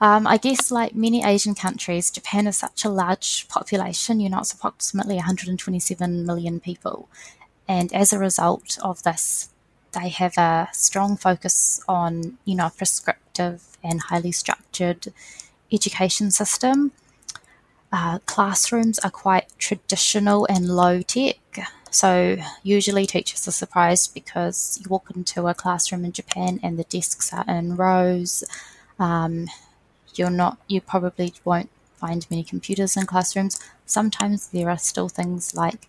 Um, I guess, like many Asian countries, Japan is such a large population. You know, it's approximately 127 million people. And as a result of this, they have a strong focus on, you know, prescriptive and highly structured education system. Uh, classrooms are quite traditional and low tech. So, usually teachers are surprised because you walk into a classroom in Japan and the desks are in rows. Um, you're not, you probably won't find many computers in classrooms. Sometimes there are still things like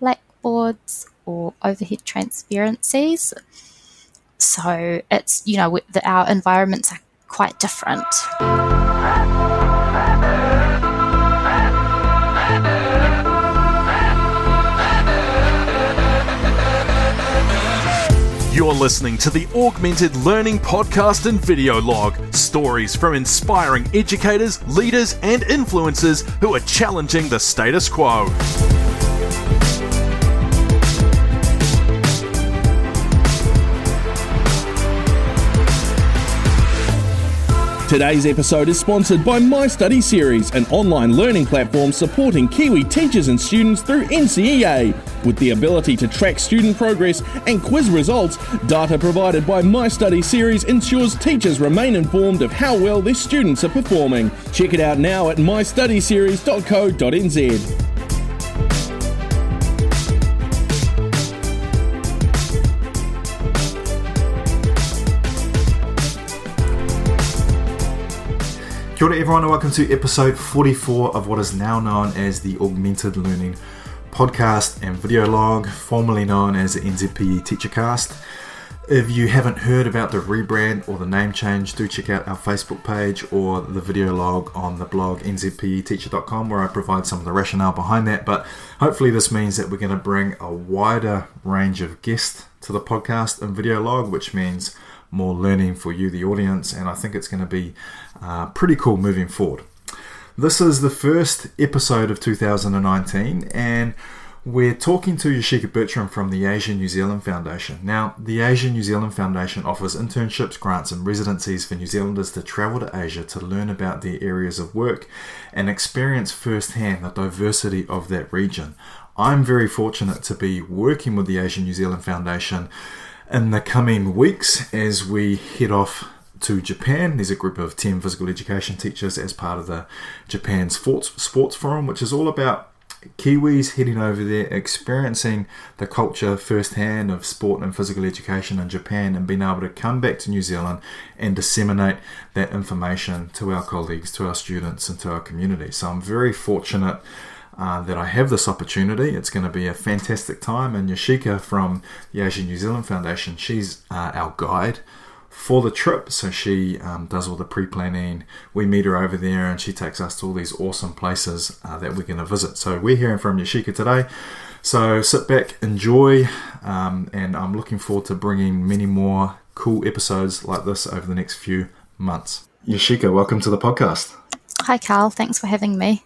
blackboards or overhead transparencies. So, it's, you know, our environments are quite different. You're listening to the Augmented Learning Podcast and Video Log stories from inspiring educators, leaders, and influencers who are challenging the status quo. Today's episode is sponsored by My Study Series, an online learning platform supporting Kiwi teachers and students through NCEA. With the ability to track student progress and quiz results, data provided by My Study Series ensures teachers remain informed of how well their students are performing. Check it out now at mystudyseries.co.nz. Kia ora everyone and welcome to episode 44 of what is now known as the Augmented Learning Podcast and Video Log, formerly known as the NZPE Teachercast. If you haven't heard about the rebrand or the name change, do check out our Facebook page or the video log on the blog nzpeteacher.com where I provide some of the rationale behind that. But hopefully, this means that we're going to bring a wider range of guests to the podcast and video log, which means more learning for you, the audience, and I think it's going to be uh, pretty cool moving forward. This is the first episode of 2019, and we're talking to Yashika Bertram from the Asia New Zealand Foundation. Now, the Asia New Zealand Foundation offers internships, grants, and residencies for New Zealanders to travel to Asia to learn about their areas of work and experience firsthand the diversity of that region. I'm very fortunate to be working with the Asia New Zealand Foundation in the coming weeks as we head off to Japan. There's a group of 10 physical education teachers as part of the Japan Sports, Sports Forum, which is all about Kiwis heading over there, experiencing the culture firsthand of sport and physical education in Japan, and being able to come back to New Zealand and disseminate that information to our colleagues, to our students, and to our community. So I'm very fortunate uh, that I have this opportunity. It's going to be a fantastic time. And Yashika from the Asian New Zealand Foundation, she's uh, our guide for the trip. So she um, does all the pre planning. We meet her over there and she takes us to all these awesome places uh, that we're going to visit. So we're hearing from Yashika today. So sit back, enjoy, um, and I'm looking forward to bringing many more cool episodes like this over the next few months. Yashika, welcome to the podcast. Hi, Carl. Thanks for having me.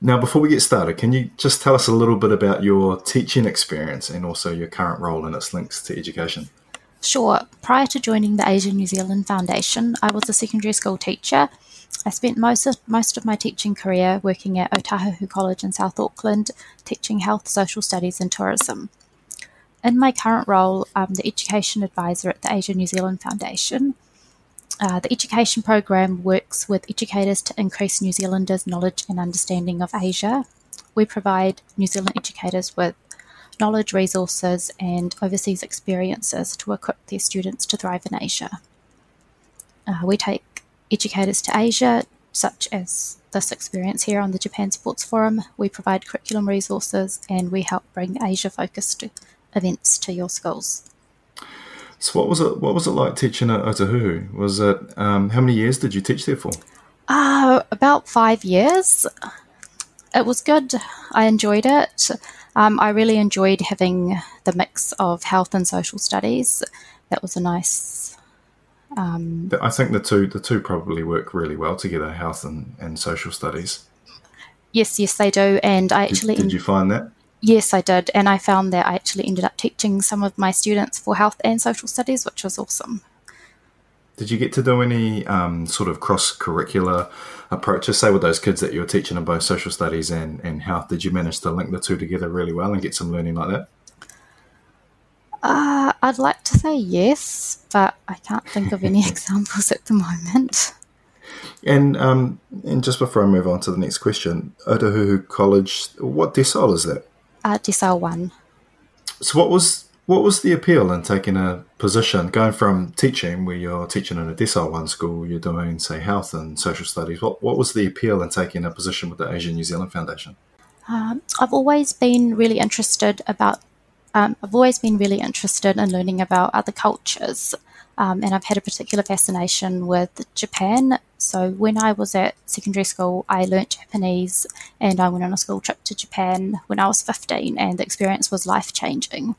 Now, before we get started, can you just tell us a little bit about your teaching experience and also your current role and its links to education? Sure. Prior to joining the Asia New Zealand Foundation, I was a secondary school teacher. I spent most of, most of my teaching career working at Otahuhu College in South Auckland, teaching health, social studies, and tourism. In my current role, I'm the education advisor at the Asia New Zealand Foundation. Uh, the education program works with educators to increase New Zealanders' knowledge and understanding of Asia. We provide New Zealand educators with knowledge, resources, and overseas experiences to equip their students to thrive in Asia. Uh, we take educators to Asia, such as this experience here on the Japan Sports Forum. We provide curriculum resources and we help bring Asia focused events to your schools. So what was it? What was it like teaching at Otahuhu? Was it um, how many years did you teach there for? Uh, about five years. It was good. I enjoyed it. Um, I really enjoyed having the mix of health and social studies. That was a nice. Um, I think the two the two probably work really well together, health and, and social studies. Yes, yes, they do. And I actually did, did you find that? Yes, I did. And I found that I actually ended up teaching some of my students for health and social studies, which was awesome. Did you get to do any um, sort of cross curricular approaches, say with those kids that you were teaching in both social studies and, and health? Did you manage to link the two together really well and get some learning like that? Uh, I'd like to say yes, but I can't think of any examples at the moment. And um, and just before I move on to the next question, Otahuhu College, what decile is that? Decile one. So what was what was the appeal in taking a position, going from teaching, where you're teaching in a decile one school, you're doing, say, health and social studies? What, what was the appeal in taking a position with the Asian New Zealand Foundation? Um, I've always been really interested about, um, I've always been really interested in learning about other cultures. Um, and I've had a particular fascination with Japan. So when I was at secondary school, I learnt Japanese and I went on a school trip to Japan when I was 15, and the experience was life changing.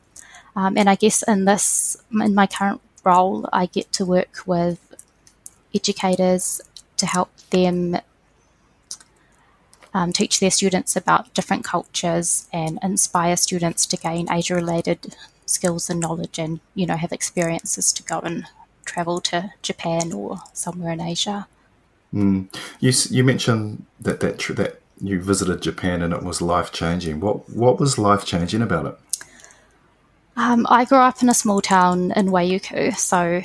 Um, and I guess in this, in my current role, I get to work with educators to help them um, teach their students about different cultures and inspire students to gain Asia related skills and knowledge and, you know, have experiences to go and travel to Japan or somewhere in Asia. Mm. You, you mentioned that, that, that you visited Japan and it was life changing. What, what was life changing about it? Um, I grew up in a small town in Waiuku, so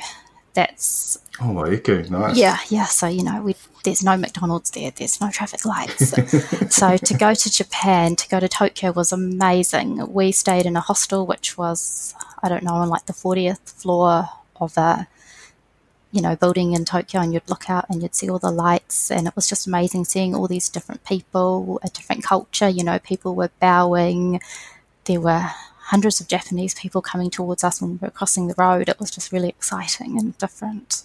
that's oh Waiuku, nice. Yeah, yeah. So you know, we there's no McDonald's there, there's no traffic lights. so to go to Japan, to go to Tokyo was amazing. We stayed in a hostel, which was I don't know on like the fortieth floor of a you know building in Tokyo, and you'd look out and you'd see all the lights, and it was just amazing seeing all these different people, a different culture. You know, people were bowing. There were hundreds of Japanese people coming towards us when we were crossing the road. It was just really exciting and different.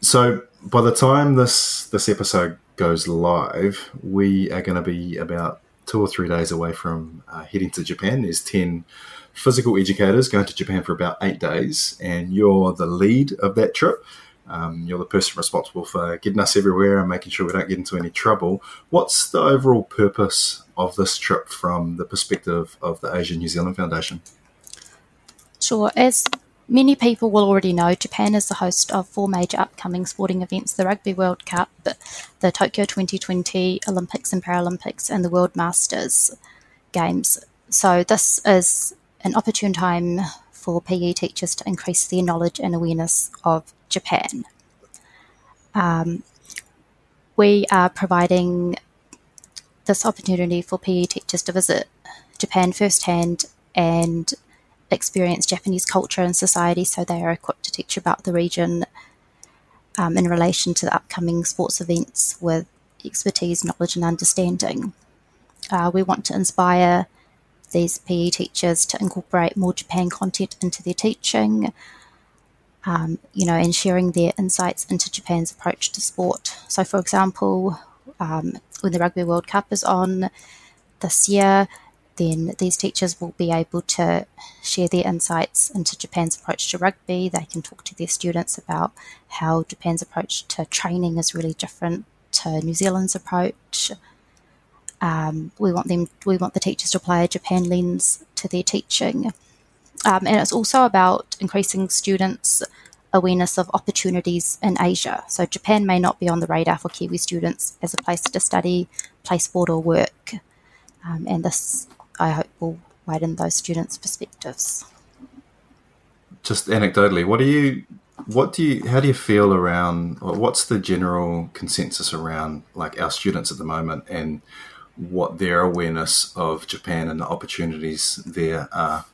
So by the time this this episode goes live, we are going to be about two or three days away from uh, heading to Japan. There's ten physical educators going to Japan for about eight days, and you're the lead of that trip. Um, you're the person responsible for getting us everywhere and making sure we don't get into any trouble. What's the overall purpose of this trip from the perspective of the Asian New Zealand Foundation? Sure. As many people will already know, Japan is the host of four major upcoming sporting events the Rugby World Cup, the Tokyo 2020 Olympics and Paralympics, and the World Masters Games. So, this is an opportune time for PE teachers to increase their knowledge and awareness of Japan. Um, we are providing this opportunity for PE teachers to visit Japan firsthand and experience Japanese culture and society so they are equipped to teach about the region um, in relation to the upcoming sports events with expertise, knowledge, and understanding. Uh, we want to inspire these PE teachers to incorporate more Japan content into their teaching, um, you know, and sharing their insights into Japan's approach to sport. So, for example, um, when the Rugby World Cup is on this year, then these teachers will be able to share their insights into Japan's approach to rugby. They can talk to their students about how Japan's approach to training is really different to New Zealand's approach. Um, we want them, we want the teachers to apply a Japan lens to their teaching, um, and it's also about increasing students' awareness of opportunities in Asia. So Japan may not be on the radar for Kiwi students as a place to study, play sport, or work. Um, and this, I hope, will widen those students' perspectives. Just anecdotally, what do you, what do you, how do you feel around? What's the general consensus around like our students at the moment and what their awareness of Japan and the opportunities there are?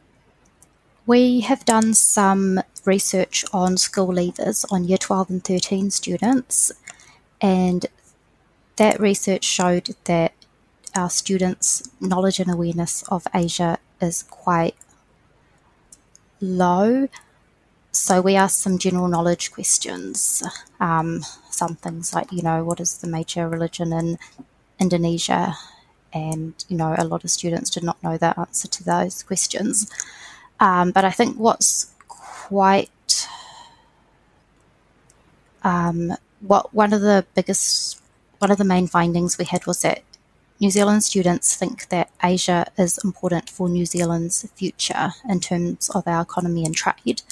We have done some research on school leavers, on year 12 and 13 students, and that research showed that our students' knowledge and awareness of Asia is quite low. So we asked some general knowledge questions, um, some things like, you know, what is the major religion in Indonesia? And, you know, a lot of students did not know the answer to those questions. Um, but I think what's quite um, what one of the biggest one of the main findings we had was that New Zealand students think that Asia is important for New Zealand's future in terms of our economy and trade.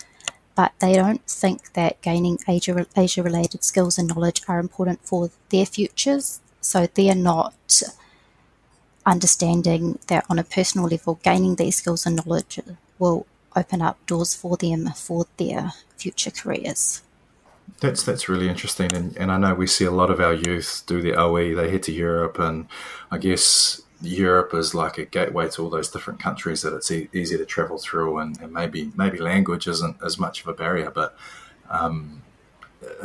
but they don't think that gaining Asia Asia related skills and knowledge are important for their futures. So they're not understanding that on a personal level, gaining these skills and knowledge will open up doors for them for their future careers. That's that's really interesting, and, and I know we see a lot of our youth do the OE. They head to Europe, and I guess Europe is like a gateway to all those different countries that it's e- easy to travel through, and, and, maybe maybe language isn't as much of a barrier. But um,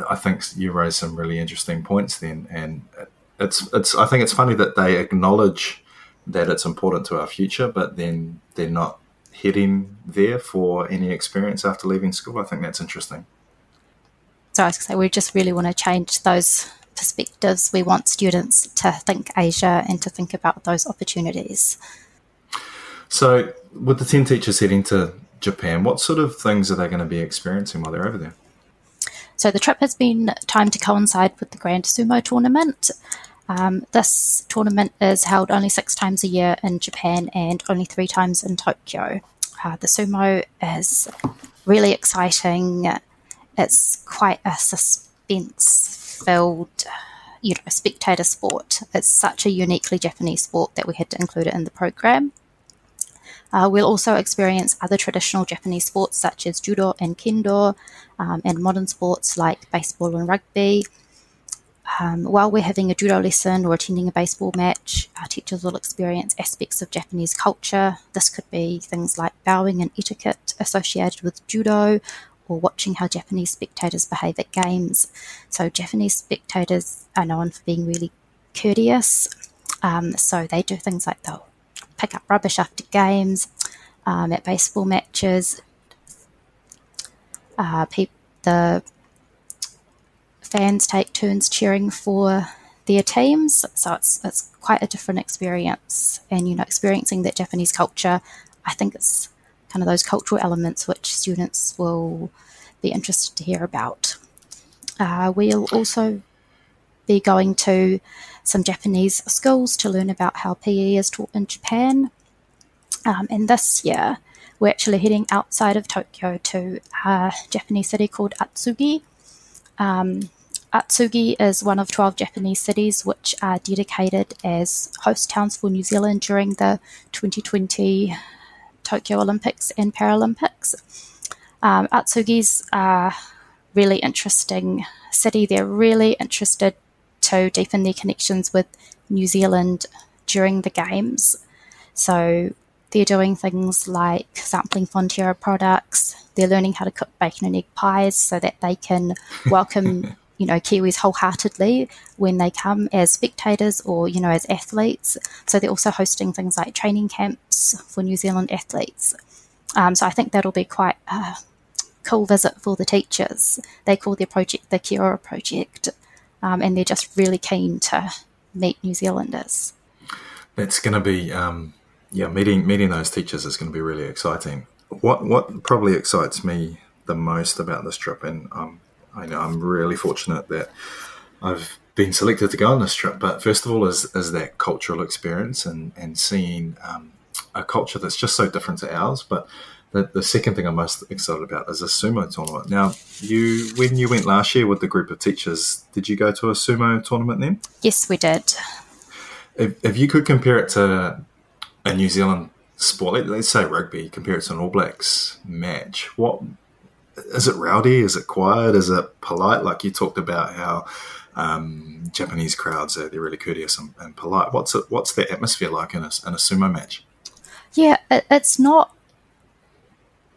I think you raised some really interesting points then, and it's it's. I think it's funny that they acknowledge that it's important to our future, but then they're not heading there for any experience after leaving school. I think that's interesting. So I was going to say we just really want to change those perspectives. We want students to think Asia and to think about those opportunities. So, with the 10 teachers heading to Japan, what sort of things are they going to be experiencing while they're over there? So, the trip has been timed to coincide with the Grand Sumo tournament. Um, this tournament is held only six times a year in Japan and only three times in Tokyo. Uh, the sumo is really exciting. It's quite a suspense filled, you know, spectator sport. It's such a uniquely Japanese sport that we had to include it in the program. Uh, we'll also experience other traditional Japanese sports such as judo and kendo, um, and modern sports like baseball and rugby. Um, while we're having a judo lesson or attending a baseball match, our teachers will experience aspects of Japanese culture. This could be things like bowing and etiquette associated with judo, or watching how Japanese spectators behave at games. So, Japanese spectators are known for being really courteous. Um, so, they do things like they'll pick up rubbish after games, um, at baseball matches. Uh, pe- the fans take turns cheering for their teams, so it's it's quite a different experience. And you know, experiencing that Japanese culture, I think it's kind of those cultural elements which students will be interested to hear about. Uh, we'll also be going to some Japanese schools to learn about how PE is taught in Japan. Um, and this year, we're actually heading outside of Tokyo to a Japanese city called Atsugi. Um, Atsugi is one of 12 Japanese cities which are dedicated as host towns for New Zealand during the 2020 Tokyo Olympics and Paralympics. Um, Atsugi's a really interesting city. They're really interested to deepen their connections with New Zealand during the Games. So they're doing things like sampling Fonterra products. They're learning how to cook bacon and egg pies so that they can welcome you know Kiwis wholeheartedly when they come as spectators or you know as athletes. So they're also hosting things like training camps for New Zealand athletes. Um, so I think that'll be quite a cool visit for the teachers. They call their project the Kiora Project, um, and they're just really keen to meet New Zealanders. That's going to be um, yeah meeting meeting those teachers is going to be really exciting. What what probably excites me the most about this trip, and um, I know I'm really fortunate that I've been selected to go on this trip. But first of all, is is that cultural experience and and seeing um, a culture that's just so different to ours. But the, the second thing I'm most excited about is a sumo tournament. Now, you when you went last year with the group of teachers, did you go to a sumo tournament then? Yes, we did. If, if you could compare it to a New Zealand sport, let's say rugby, compare it to an All Blacks match, what is it rowdy? Is it quiet? Is it polite? Like you talked about how um, Japanese crowds are they're really courteous and, and, polite. What's it, what's the atmosphere like in a, in a sumo match? Yeah, it, it's not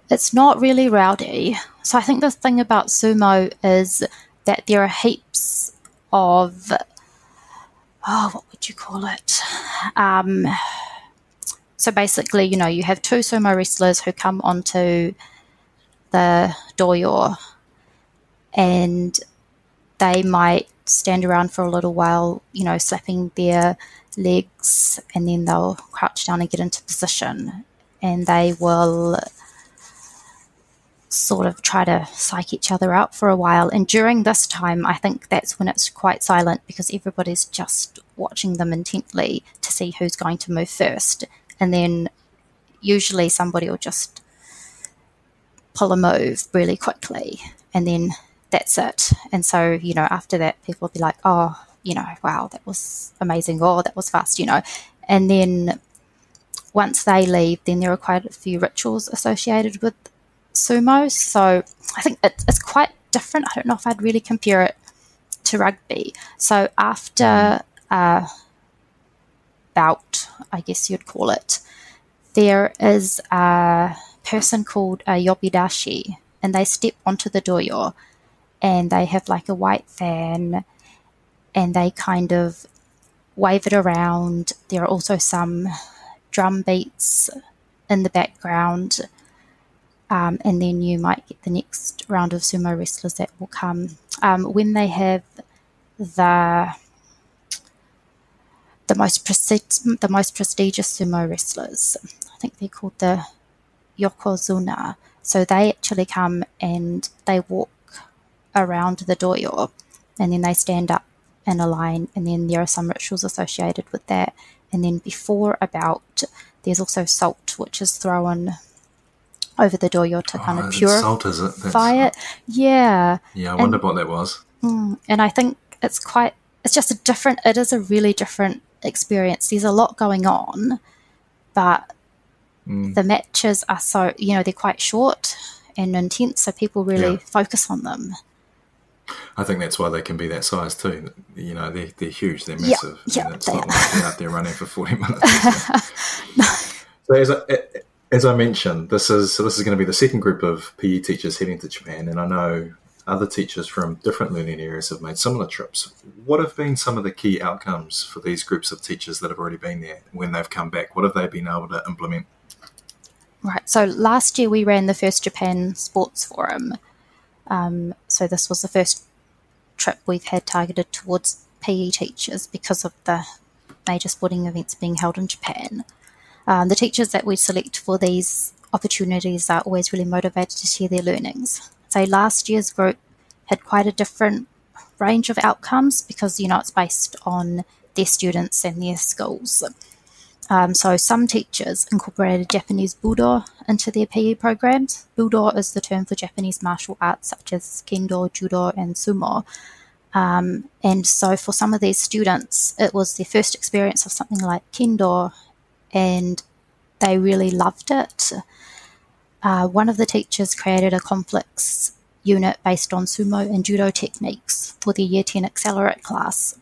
it's not really rowdy. So I think the thing about sumo is that there are heaps of oh, what would you call it? Um, so basically, you know, you have two sumo wrestlers who come onto the dohyo and they might stand around for a little while, you know, slapping their legs and then they'll crouch down and get into position and they will sort of try to psych each other out for a while. And during this time, I think that's when it's quite silent because everybody's just watching them intently to see who's going to move first. And then usually somebody will just pull a move really quickly, and then that's it. And so, you know, after that, people will be like, oh, you know, wow, that was amazing, or oh, that was fast, you know. And then once they leave, then there are quite a few rituals associated with sumo. So I think it, it's quite different. I don't know if I'd really compare it to rugby. So after a bout, I guess you'd call it, there is a person called a yobidashi, and they step onto the dohyo, and they have like a white fan, and they kind of wave it around. There are also some drum beats in the background um, and then you might get the next round of sumo wrestlers that will come. Um, when they have the the most the most prestigious sumo wrestlers, I think they're called the yokozuna. So they actually come and they walk around the dohyo, and then they stand up in a line, and then there are some rituals associated with that. And then before about, there's also salt, which is thrown over the dohyo to kind Oh, of it's purify salt, is it? That's- it. Yeah. Yeah, I wonder And- what that was. Mm, and I think it's quite, it's just a different, it is a really different experience. There's a lot going on, but Mm. the matches are so, you know, they're quite short and intense, so people really Yeah. focus on them. I think that's why they can be that size too. You know, they're, they're huge, they're massive. yeah, and it's they not like they're out there running for 40 minutes. so as I, as I mentioned, this is so this is going to be the second group of PE teachers heading to Japan, and I know other teachers from different learning areas have made similar trips. What have been some of the key outcomes for these groups of teachers that have already been there when they've come back? What have they been able to implement? Right. So last year we ran the first Japan Sports Forum. Um, so this was the first trip we've had targeted towards PE teachers because of the major sporting events being held in Japan. Um, the teachers that we select for these opportunities are always really motivated to share their learnings. So last year's group had quite a different range of outcomes because you know it's based on their students and their schools. Um, so some teachers incorporated Japanese Budo into their PE programs. Budo is the term for Japanese martial arts such as kendo, judo, and sumo. Um, and so for some of these students, it was their first experience of something like kendo, and they really loved it. Uh, one of the teachers created a complex unit based on sumo and judo techniques for the Year 10 Accelerate class.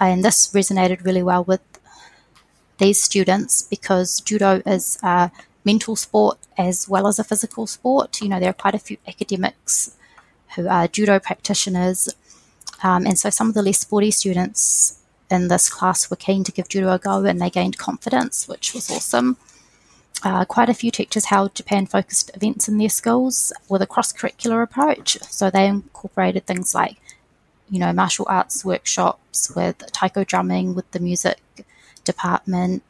And this resonated really well with these students because judo is a mental sport as well as a physical sport. You know, there are quite a few academics who are judo practitioners. Um, and so some of the less sporty students in this class were keen to give judo a go and they gained confidence, which was awesome. Uh, quite a few teachers held Japan focused events in their schools with a cross curricular approach. So they incorporated things like, you know, martial arts workshops with taiko drumming, with the music department,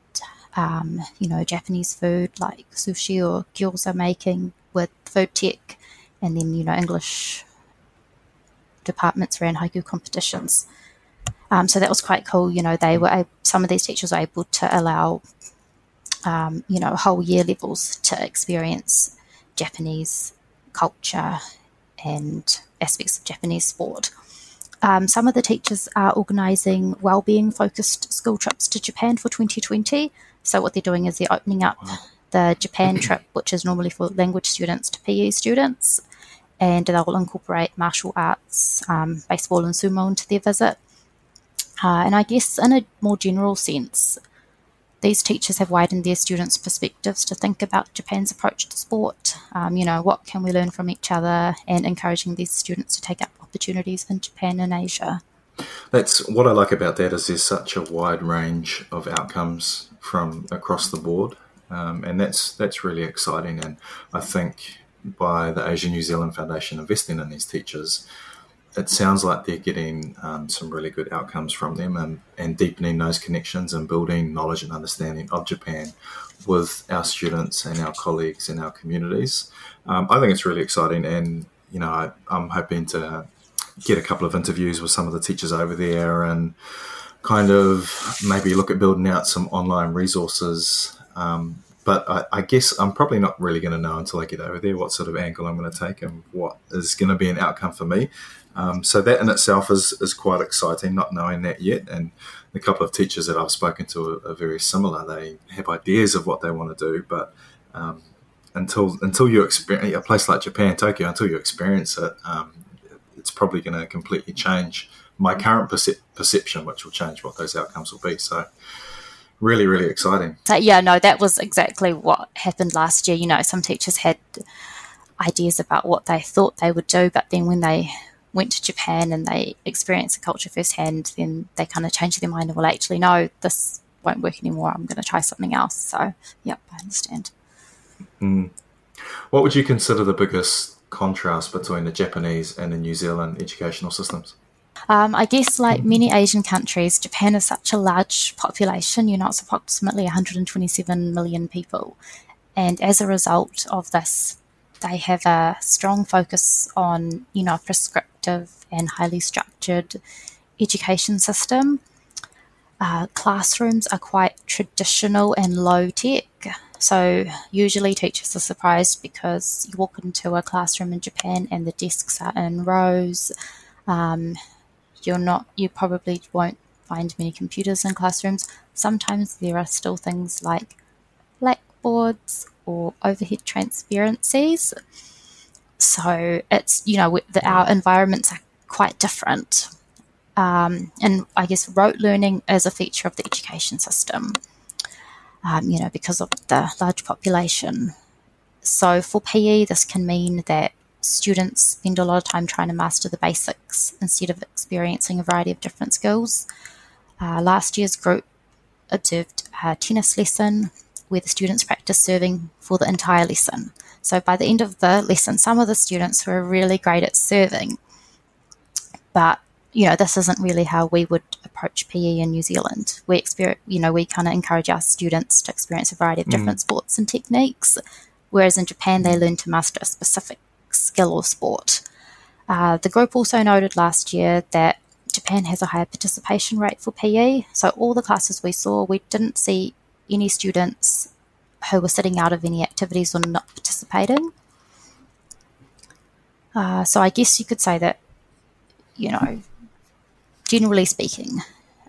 um, you know, Japanese food like sushi or gyoza making with food tech, and then, you know, English departments ran haiku competitions. Um, so that was quite cool. You know, they were some of these teachers were able to allow, um, you know, whole year levels to experience Japanese culture and aspects of Japanese sport. Um, some of the teachers are organising well-being focused school trips to Japan for 2020. So what they're doing is they're opening up the Japan trip, which is normally for language students to PE students, and they'll incorporate martial arts, um, baseball, and sumo into their visit. Uh, and I guess in a more general sense, these teachers have widened their students' perspectives to think about Japan's approach to sport. Um, you know, what can we learn from each other, and encouraging these students to take up opportunities in Japan and Asia. That's what I like about that is there's such a wide range of outcomes from across the board, um, and that's that's really exciting. And I think by the Asia New Zealand Foundation investing in these teachers, it sounds like they're getting um, some really good outcomes from them and, and deepening those connections and building knowledge and understanding of Japan with our students and our colleagues in our communities. Um, I think it's really exciting, and you know I, I'm hoping to get a couple of interviews with some of the teachers over there and kind of maybe look at building out some online resources. Um, but I, I, guess I'm probably not really going to know until I get over there what sort of angle I'm going to take and what is going to be an outcome for me. Um, so that in itself is, is quite exciting, not knowing that yet. And the couple of teachers that I've spoken to are, are very similar. They have ideas of what they want to do, but um, until until you experience a place like Japan, Tokyo, until you experience it, um, probably going to completely change my current percep- perception, which will change what those outcomes will be. So really, really exciting. So, yeah, no, that was exactly what happened last year. You know, some teachers had ideas about what they thought they would do, but then when they went to Japan and they experienced the culture firsthand, then they kind of changed their mind and well, actually, no, this won't work anymore. I'm going to try something else. So, yep, I understand. Mm. What would you consider the biggest contrast between the Japanese and the New Zealand educational systems? Um, I guess, like many Asian countries, Japan is such a large population. You know, it's approximately 127 million people. And as a result of this, they have a strong focus on, you know, prescriptive and highly structured education system. Uh, classrooms are quite traditional and low tech. So usually teachers are surprised because you walk into a classroom in Japan and the desks are in rows. Um, you're not, you probably won't find many computers in classrooms. Sometimes there are still things like blackboards or overhead transparencies. So it's, you know, the, our environments are quite different. Um, and I guess rote learning is a feature of the education system um, you know, because of the large population. So for PE, this can mean that students spend a lot of time trying to master the basics instead of experiencing a variety of different skills. Uh, last year's group observed a tennis lesson where the students practiced serving for the entire lesson. So by the end of the lesson, some of the students were really great at serving, but you know, this isn't really how we would approach PE in New Zealand. We experience, you know, we kind of encourage our students to experience a variety of different mm. sports and techniques, whereas in Japan they learn to master a specific skill or sport. Uh, the group also noted last year that Japan has a higher participation rate for PE. So all the classes we saw, we didn't see any students who were sitting out of any activities or not participating. Uh, so I guess you could say that, you know, Generally speaking,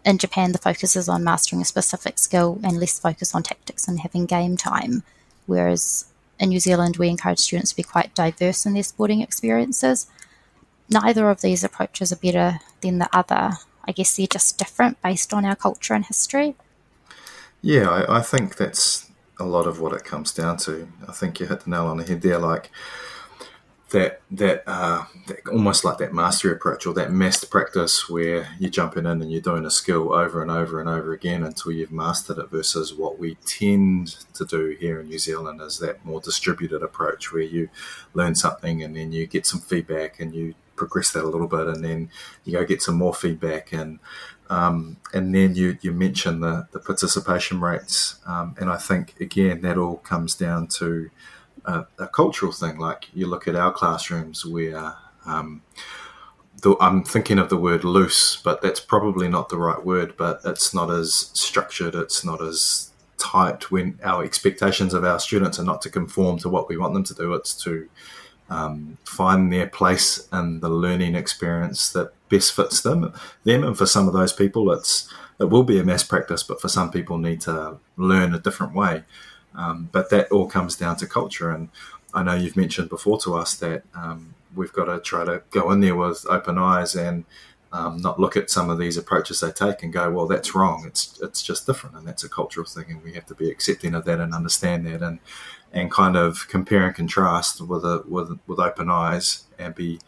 in Japan, the focus is on mastering a specific skill and less focus on tactics and having game time. Whereas in New Zealand, we encourage students to be quite diverse in their sporting experiences. Neither of these approaches are better than the other. I guess they're just different based on our culture and history. Yeah, I, I think that's a lot of what it comes down to. I think you hit the nail on the head there. Like, that that, uh, that almost like that mastery approach or that massed practice where you're jumping in and you're doing a skill over and over and over again until you've mastered it versus what we tend to do here in New Zealand is that more distributed approach where you learn something and then you get some feedback and you progress that a little bit and then you go get some more feedback and um, and then you, you mention the, the participation rates um, and I think again that all comes down to a, a, cultural thing. Like you look at our classrooms where um, the, I'm thinking of the word loose, but that's probably not the right word. But it's not as structured. It's not as tight. When our expectations of our students are not to conform to what we want them to do, it's to um, find their place in the learning experience that best fits them. Them, and for some of those people, it's it will be a mass practice, but for some people, need to learn a different way. Um, but that all comes down to culture. And I know you've mentioned before to us that um, we've got to try to go in there with open eyes and um, not look at some of these approaches they take and go, well, that's wrong. It's it's just different, and that's a cultural thing, and we have to be accepting of that and understand that, and and kind of compare and contrast with a, with with open eyes and be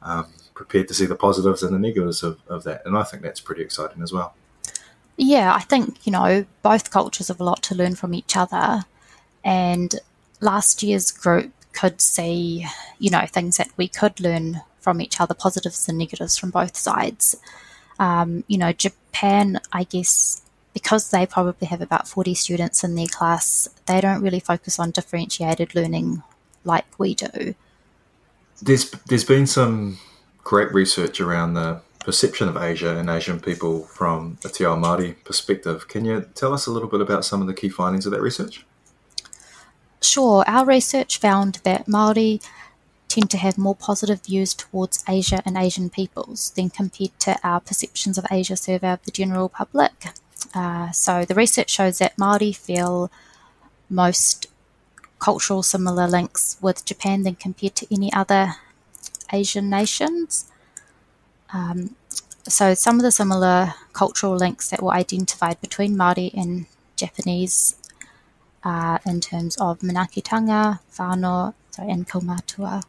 um, prepared to see the positives and the negatives of, of that. And I think that's pretty exciting as well. Yeah, I think, you know, both cultures have a lot to learn from each other. And last year's group could see, you know, things that we could learn from each other, positives and negatives from both sides. Um, you know, Japan, I guess, because they probably have about 40 students in their class, they don't really focus on differentiated learning like we do. There's there's been some great research around the perception of Asia and Asian people from a Te Ao Māori perspective. Can you tell us a little bit about some of the key findings of that research? Sure, our research found that Maori tend to have more positive views towards Asia and Asian peoples than compared to our perceptions of Asia survey of the general public. Uh, so the research shows that Maori feel most cultural similar links with Japan than compared to any other Asian nations. Um, so some of the similar cultural links that were identified between Maori and Japanese uh, in terms of manaakitanga, sorry, and kaumatua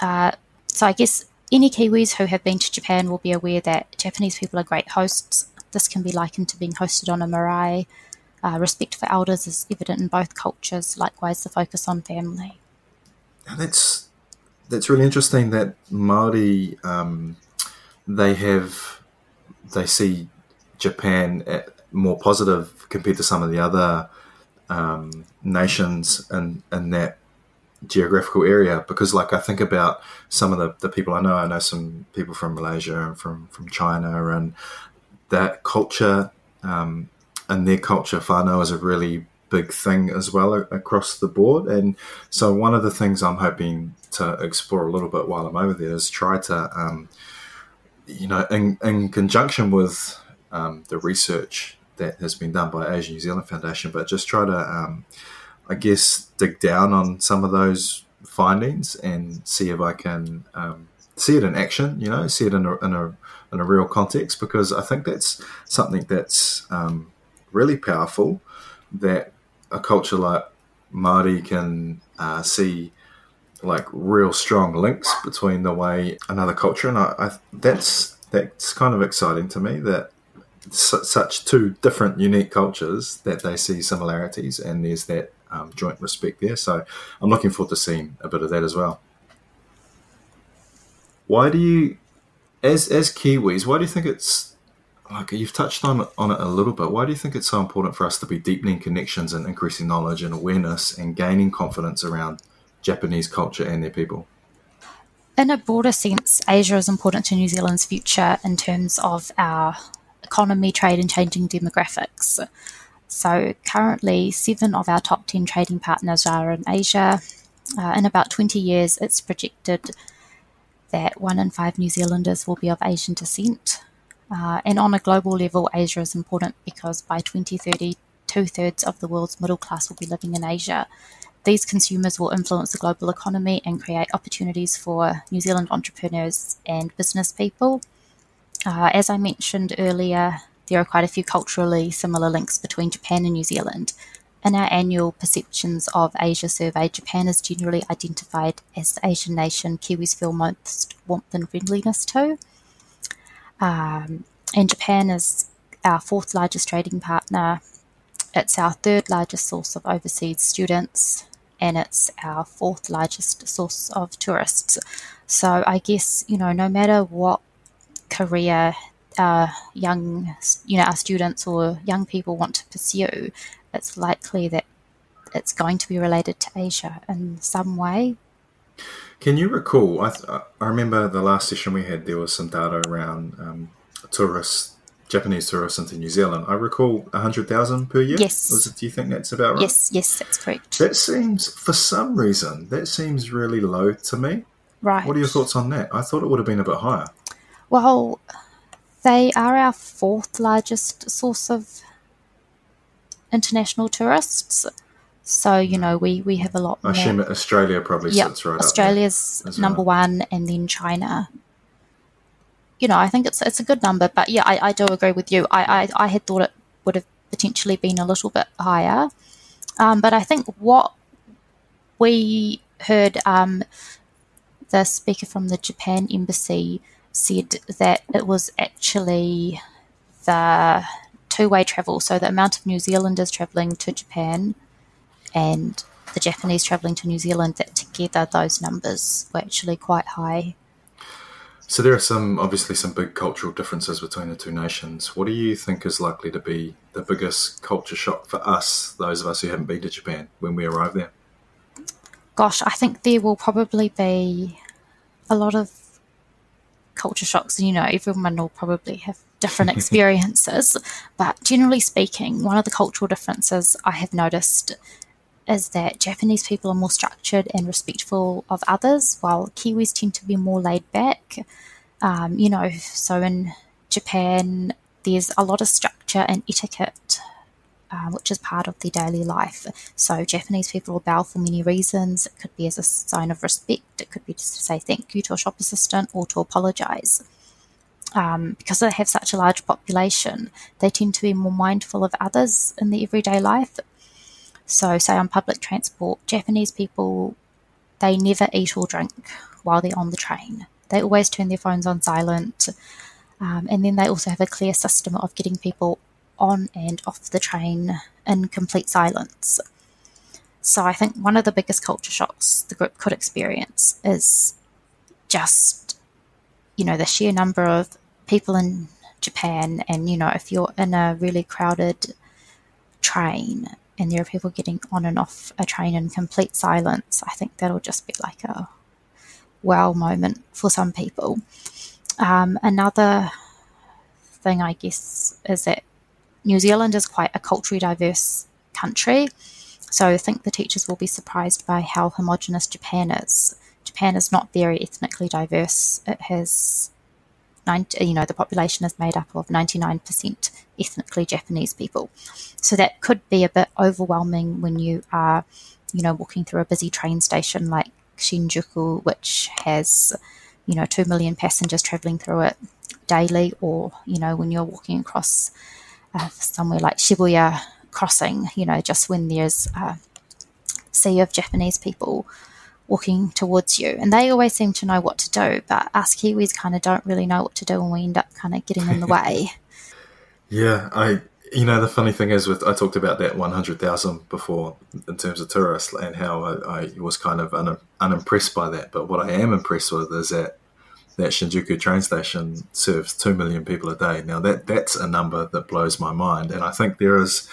uh, so I guess any Kiwis who have been to Japan will be aware that Japanese people are great hosts. This can be likened to being hosted on a marae. Uh, respect for elders is evident in both cultures. Likewise, the focus on family. that's that's really interesting. That Maori um, they have they see Japan more positive compared to some of the other um, nations, and and that geographical area. Because like I think about some of the, the people I know. I know some people from Malaysia and from from China and that culture um, and their culture whānau is a really big thing as well across the board. And so one of the things I'm hoping to explore a little bit while I'm over there is try to um, you know in, in conjunction with um, the research that has been done by Asia New Zealand Foundation but just try to um, I guess, dig down on some of those findings and see if I can um, see it in action. You know, see it in a, in a in a real context because I think that's something that's um, really powerful. That a culture like Māori can uh, see like real strong links between the way another culture and I, I that's that's kind of exciting to me that such two different unique cultures that they see similarities and there's that um, joint respect there. So I'm looking forward to seeing a bit of that as well. Why do you, as as Kiwis, why do you think it's like you've touched on on it a little bit? Why do you think it's so important for us to be deepening connections and increasing knowledge and awareness and gaining confidence around Japanese culture and their people? In a broader sense, Asia is important to New Zealand's future in terms of our economy, trade, and changing demographics. So currently, seven of our top 10 trading partners are in Asia. Uh, in about 20 years, it's projected that one in five New Zealanders will be of Asian descent. Uh, and on a global level, Asia is important because by 2030, two thirds of the world's middle class will be living in Asia. These consumers will influence the global economy and create opportunities for New Zealand entrepreneurs and business people. Uh, as I mentioned earlier, there are quite a few culturally similar links between Japan and New Zealand. In our annual Perceptions of Asia survey, Japan is generally identified as the Asian nation Kiwis feel most warmth and friendliness to. Um, and Japan is our fourth largest trading partner. It's our third largest source of overseas students, and it's our fourth largest source of tourists. So I guess, you know, no matter what career our young, you know, our students or young people want to pursue, it's likely that it's going to be related to Asia in some way. Can you recall? I, th- I remember the last session we had. There was some data around um, tourists, Japanese tourists into New Zealand. I recall hundred thousand per year. Yes. It, do you think that's about right? Yes. Yes, that's correct. That seems, for some reason, that seems really low to me. Right. What are your thoughts on that? I thought it would have been a bit higher. Well, they are our fourth largest source of international tourists. So, you know, we, we have a lot I assume Australia probably yep, sits right up. Australia's number well. one and then China. You know, I think it's it's a good number, but yeah, I, I do agree with you. I, I, I had thought it would have potentially been a little bit higher. Um, but I think what we heard um, the speaker from the Japan embassy said that it was actually the two way travel, so the amount of New Zealanders travelling to Japan and the Japanese travelling to New Zealand, that together those numbers were actually quite high. So there are some obviously some big cultural differences between the two nations. What do you think is likely to be the biggest culture shock for us, those of us who haven't been to Japan, when we arrive there? Gosh, I think there will probably be a lot of culture shocks, you know, everyone will probably have different experiences. but generally speaking, one of the cultural differences I have noticed is that Japanese people are more structured and respectful of others, while Kiwis tend to be more laid back. Um, you know, so in Japan, there's a lot of structure and etiquette, uh, which is part of their daily life. So Japanese people will bow for many reasons. It could be as a sign of respect. It could be just to say thank you to a shop assistant or to apologise. Um, because they have such a large population, they tend to be more mindful of others in their everyday life. So, say on public transport, Japanese people they never eat or drink while they're on the train. They always turn their phones on silent. Um, and then they also have a clear system of getting people on and off the train in complete silence. So I think one of the biggest culture shocks the group could experience is just, you know, the sheer number of people in Japan. And, you know, if you're in a really crowded train and there are people getting on and off a train in complete silence, I think that'll just be like a wow moment for some people. Um, another thing, I guess, is that New Zealand is quite a culturally diverse country. So I think the teachers will be surprised by how homogenous Japan is. Japan is not very ethnically diverse. It has, 90, you know, the population is made up of 99% ethnically Japanese people. So that could be a bit overwhelming when you are, you know, walking through a busy train station like Shinjuku, which has, you know, 2 million passengers traveling through it daily, or, you know, when you're walking across uh, somewhere like Shibuya Crossing, you know, just when there's a sea of Japanese people walking towards you. And they always seem to know what to do, but us Kiwis kind of don't really know what to do and we end up kind of getting in the way. Yeah, I you know the funny thing is with I talked about that 100,000 before in terms of tourists and how I, I was kind of un, unimpressed by that but what I am impressed with is that that Shinjuku train station serves 2 million people a day now that that's a number that blows my mind and I think there is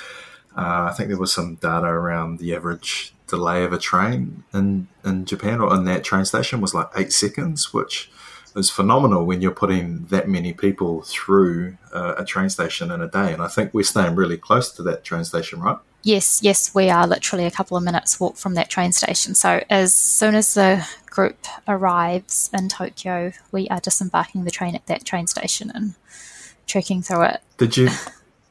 uh, I think there was some data around the average delay of a train in in Japan or in that train station was like 8 seconds which is phenomenal when you're putting that many people through uh, a train station in a day. And I think we're staying really close to that train station, right? Yes, yes, we are literally a couple of minutes walk from that train station. So as soon as the group arrives in Tokyo, we are disembarking the train at that train station and trekking through it. Did you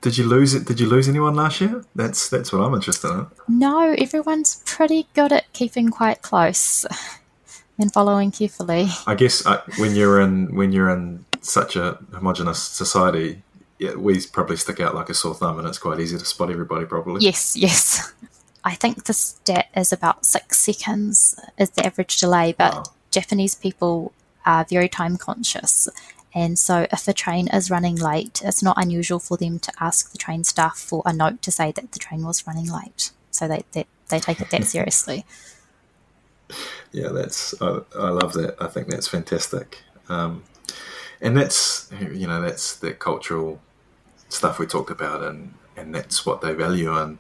did you lose it? Did you lose anyone last year? That's that's what I'm interested in. No, everyone's pretty good at keeping quite close and following carefully. I guess uh, when you're in when you're in such a homogenous society, yeah, we probably stick out like a sore thumb, and it's quite easy to spot everybody properly. Yes, yes. I think the stat is about six seconds is the average delay, but wow. Japanese people are very time conscious. And so, if a train is running late, it's not unusual for them to ask the train staff for a note to say that the train was running late. So, they, they, they take it that seriously yeah, that's I, I, love that. I think that's fantastic, um, and that's you know that's that cultural stuff we talked about, and and that's what they value, and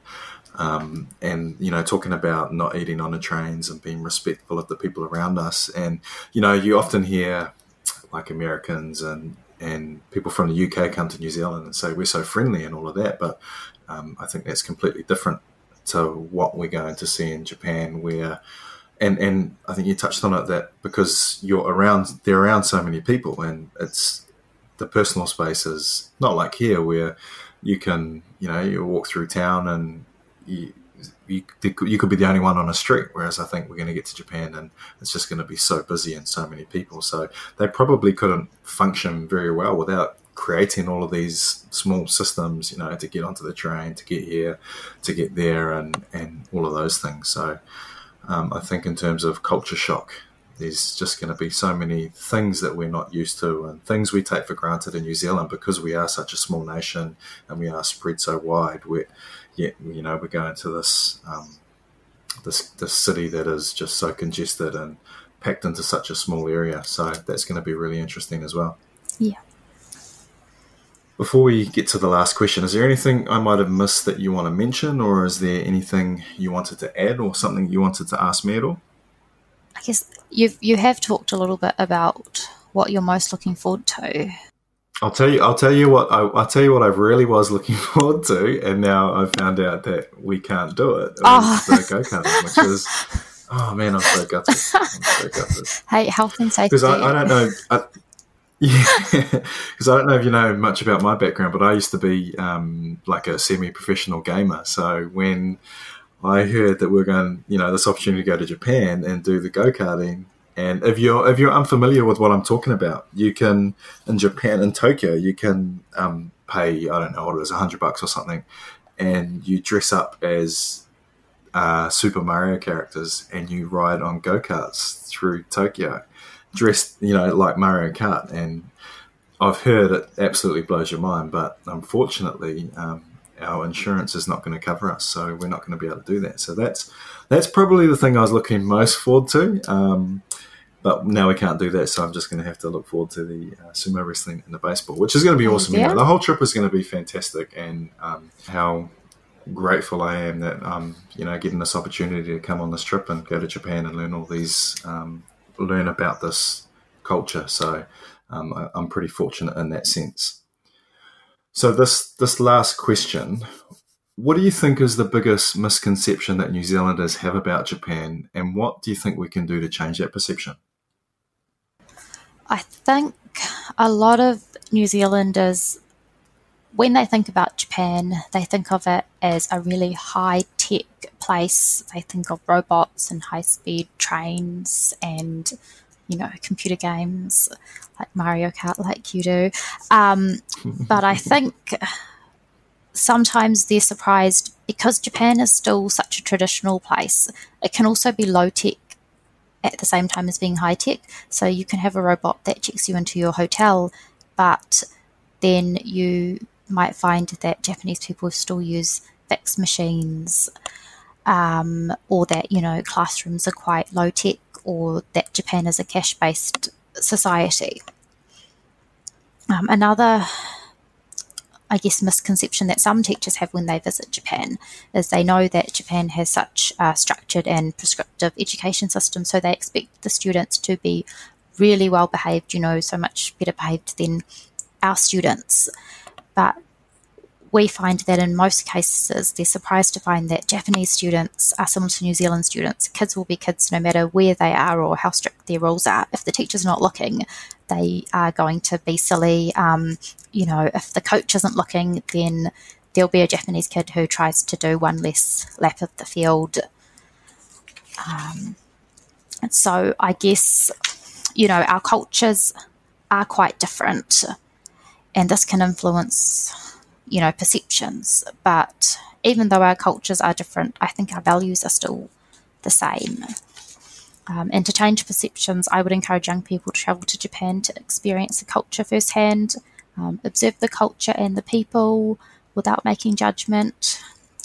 um, and you know talking about not eating on the trains and being respectful of the people around us, and you know you often hear like Americans and and people from the UK come to New Zealand and say we're so friendly and all of that, but um, I think that's completely different to what we're going to see in Japan, where and and I think you touched on it that because you're around, they're around so many people, and it's the personal space is not like here where you can, you know, you walk through town and you, you, you could be the only one on a street. Whereas I think we're going to get to Japan and it's just going to be so busy and so many people. So they probably couldn't function very well without creating all of these small systems, you know, to get onto the train, to get here, to get there, and and all of those things. So um, I think in terms of culture shock, there's just going to be so many things that we're not used to and things we take for granted in New Zealand because we are such a small nation and we are spread so wide. We, yet you know, we're going to this um, this this city that is just so congested and packed into such a small area. So that's going to be really interesting as well. Yeah. Before we get to the last question, is there anything I might have missed that you want to mention, or is there anything you wanted to add, or something you wanted to ask me at all? I guess you've you have talked a little bit about what you're most looking forward to. I'll tell you. I'll tell you what. I, will tell you what I really was looking forward to, and now I've found out that we can't do it. Oh. Go karting, which is oh man, I'm so gutted. I'm so gutted. Hey, health and safety. Because I, I, don't know. I, yeah, because I don't know if you know much about my background, but I used to be um, like a semi-professional gamer. So when I heard that we are going, you know, this opportunity to go to Japan and do the go karting, and if you're if you're unfamiliar with what I'm talking about, you can in Japan in Tokyo you can um, pay I don't know what it is hundred bucks or something, and you dress up as uh, Super Mario characters and you ride on go karts through Tokyo, dressed you know like Mario Kart. And I've heard it absolutely blows your mind, but unfortunately. Um, our insurance is not going to cover us, so we're not going to be able to do that. So that's that's probably the thing I was looking most forward to. Um, but now we can't do that, so I'm just going to have to look forward to the uh, sumo wrestling and the baseball, which is going to be awesome. Yeah. the whole trip is going to be fantastic, and um, how grateful I am that I'm, um, you know getting this opportunity to come on this trip and go to Japan and learn all these, um, learn about this culture. So um, I, I'm pretty fortunate in that sense. So this this last question, what do you think is the biggest misconception that New Zealanders have about Japan, and what do you think we can do to change that perception? I think a lot of New Zealanders, when they think about Japan, they think of it as a really high tech place. They think of robots and high speed trains and, you know, computer games like Mario Kart, like you do. Um, but I think sometimes they're surprised because Japan is still such a traditional place. It can also be low tech at the same time as being high tech. So you can have a robot that checks you into your hotel, but then you might find that Japanese people still use fax machines, um, or that you know classrooms are quite low tech, or that Japan is a cash based society. Um, another I guess, misconception that some teachers have when they visit Japan is they know that Japan has such a structured and prescriptive education system, so they expect the students to be really well behaved, you know, so much better behaved than our students. But we find that in most cases, they're surprised to find that Japanese students are similar to New Zealand students. Kids will be kids no matter where they are or how strict their rules are. If the teacher's not looking, they are going to be silly. Um, you know, if the coach isn't looking, then there'll be a Japanese kid who tries to do one less lap of the field. Um, so I guess, you know, our cultures are quite different, and this can influence you know, perceptions. But even though our cultures are different, I think our values are still the same. Um, and to change perceptions, I would encourage young people to travel to Japan to experience the culture firsthand, um, observe the culture and the people without making judgment.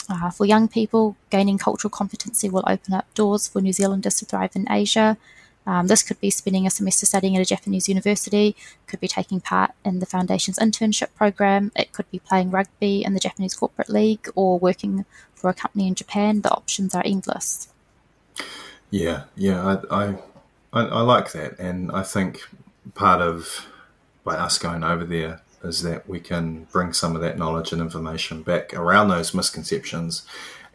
Uh, for young people, gaining cultural competency will open up doors for New Zealanders to thrive in Asia. Um, this could be spending a semester studying at a Japanese university, could be taking part in the Foundation's internship program, it could be playing rugby in the Japanese Corporate League, or working for a company in Japan. The options are endless. Yeah, yeah, I, I, I, I like that, and I think part of by us going over there is that we can bring some of that knowledge and information back around those misconceptions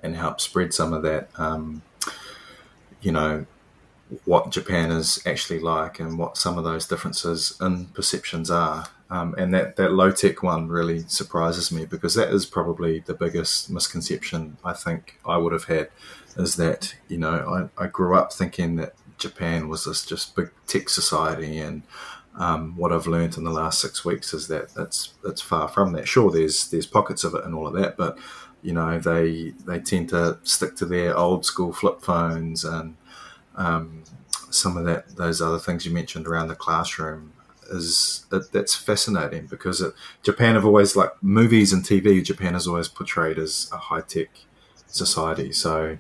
and help spread some of that, um, you know, what Japan is actually like and what some of those differences in perceptions are. Um, and that, that low tech one really surprises me because that is probably the biggest misconception I think I would have had is that, you know, I, I grew up thinking that Japan was this just big tech society and um, what I've learned in the last six weeks is that it's it's far from that. Sure, there's there's pockets of it and all of that, but you know they they tend to stick to their old school flip phones and um, some of that those other things you mentioned around the classroom is it, that's fascinating because it, Japan have always like movies and TV. Japan is always portrayed as a high tech society. So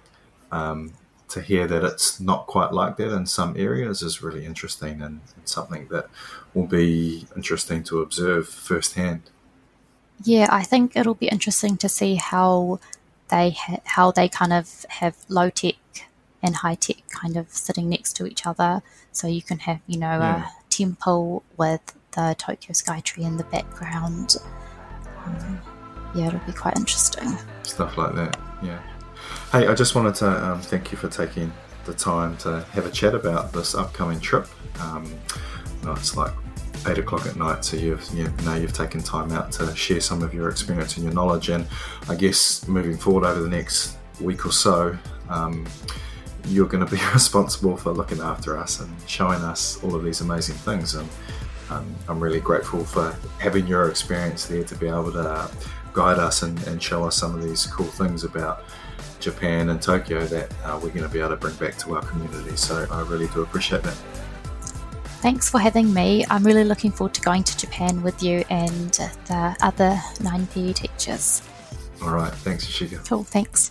um, to hear that it's not quite like that in some areas is really interesting and, and something that will be interesting to observe firsthand. Yeah, I think it'll be interesting to see how they ha- how they kind of have low tech and high tech kind of sitting next to each other. So you can have, you know, yeah. a temple with the Tokyo Skytree in the background. Um, yeah, it'll be quite interesting. Stuff like that, yeah. Hey, I just wanted to um, thank you for taking the time to have a chat about this upcoming trip. Um, you know, it's like eight o'clock at night, so you've you know you've taken time out to share some of your experience and your knowledge. And I guess moving forward over the next week or so, um, you're going to be responsible for looking after us and showing us all of these amazing things. And um, I'm really grateful for having your experience there to be able to guide us and, and show us some of these cool things about Japan and Tokyo that uh, we're going to be able to bring back to our community. So I really do appreciate that. Thanks for having me. I'm really looking forward to going to Japan with you and the other 9PE teachers. All right. Thanks, Ishika. Cool. Thanks.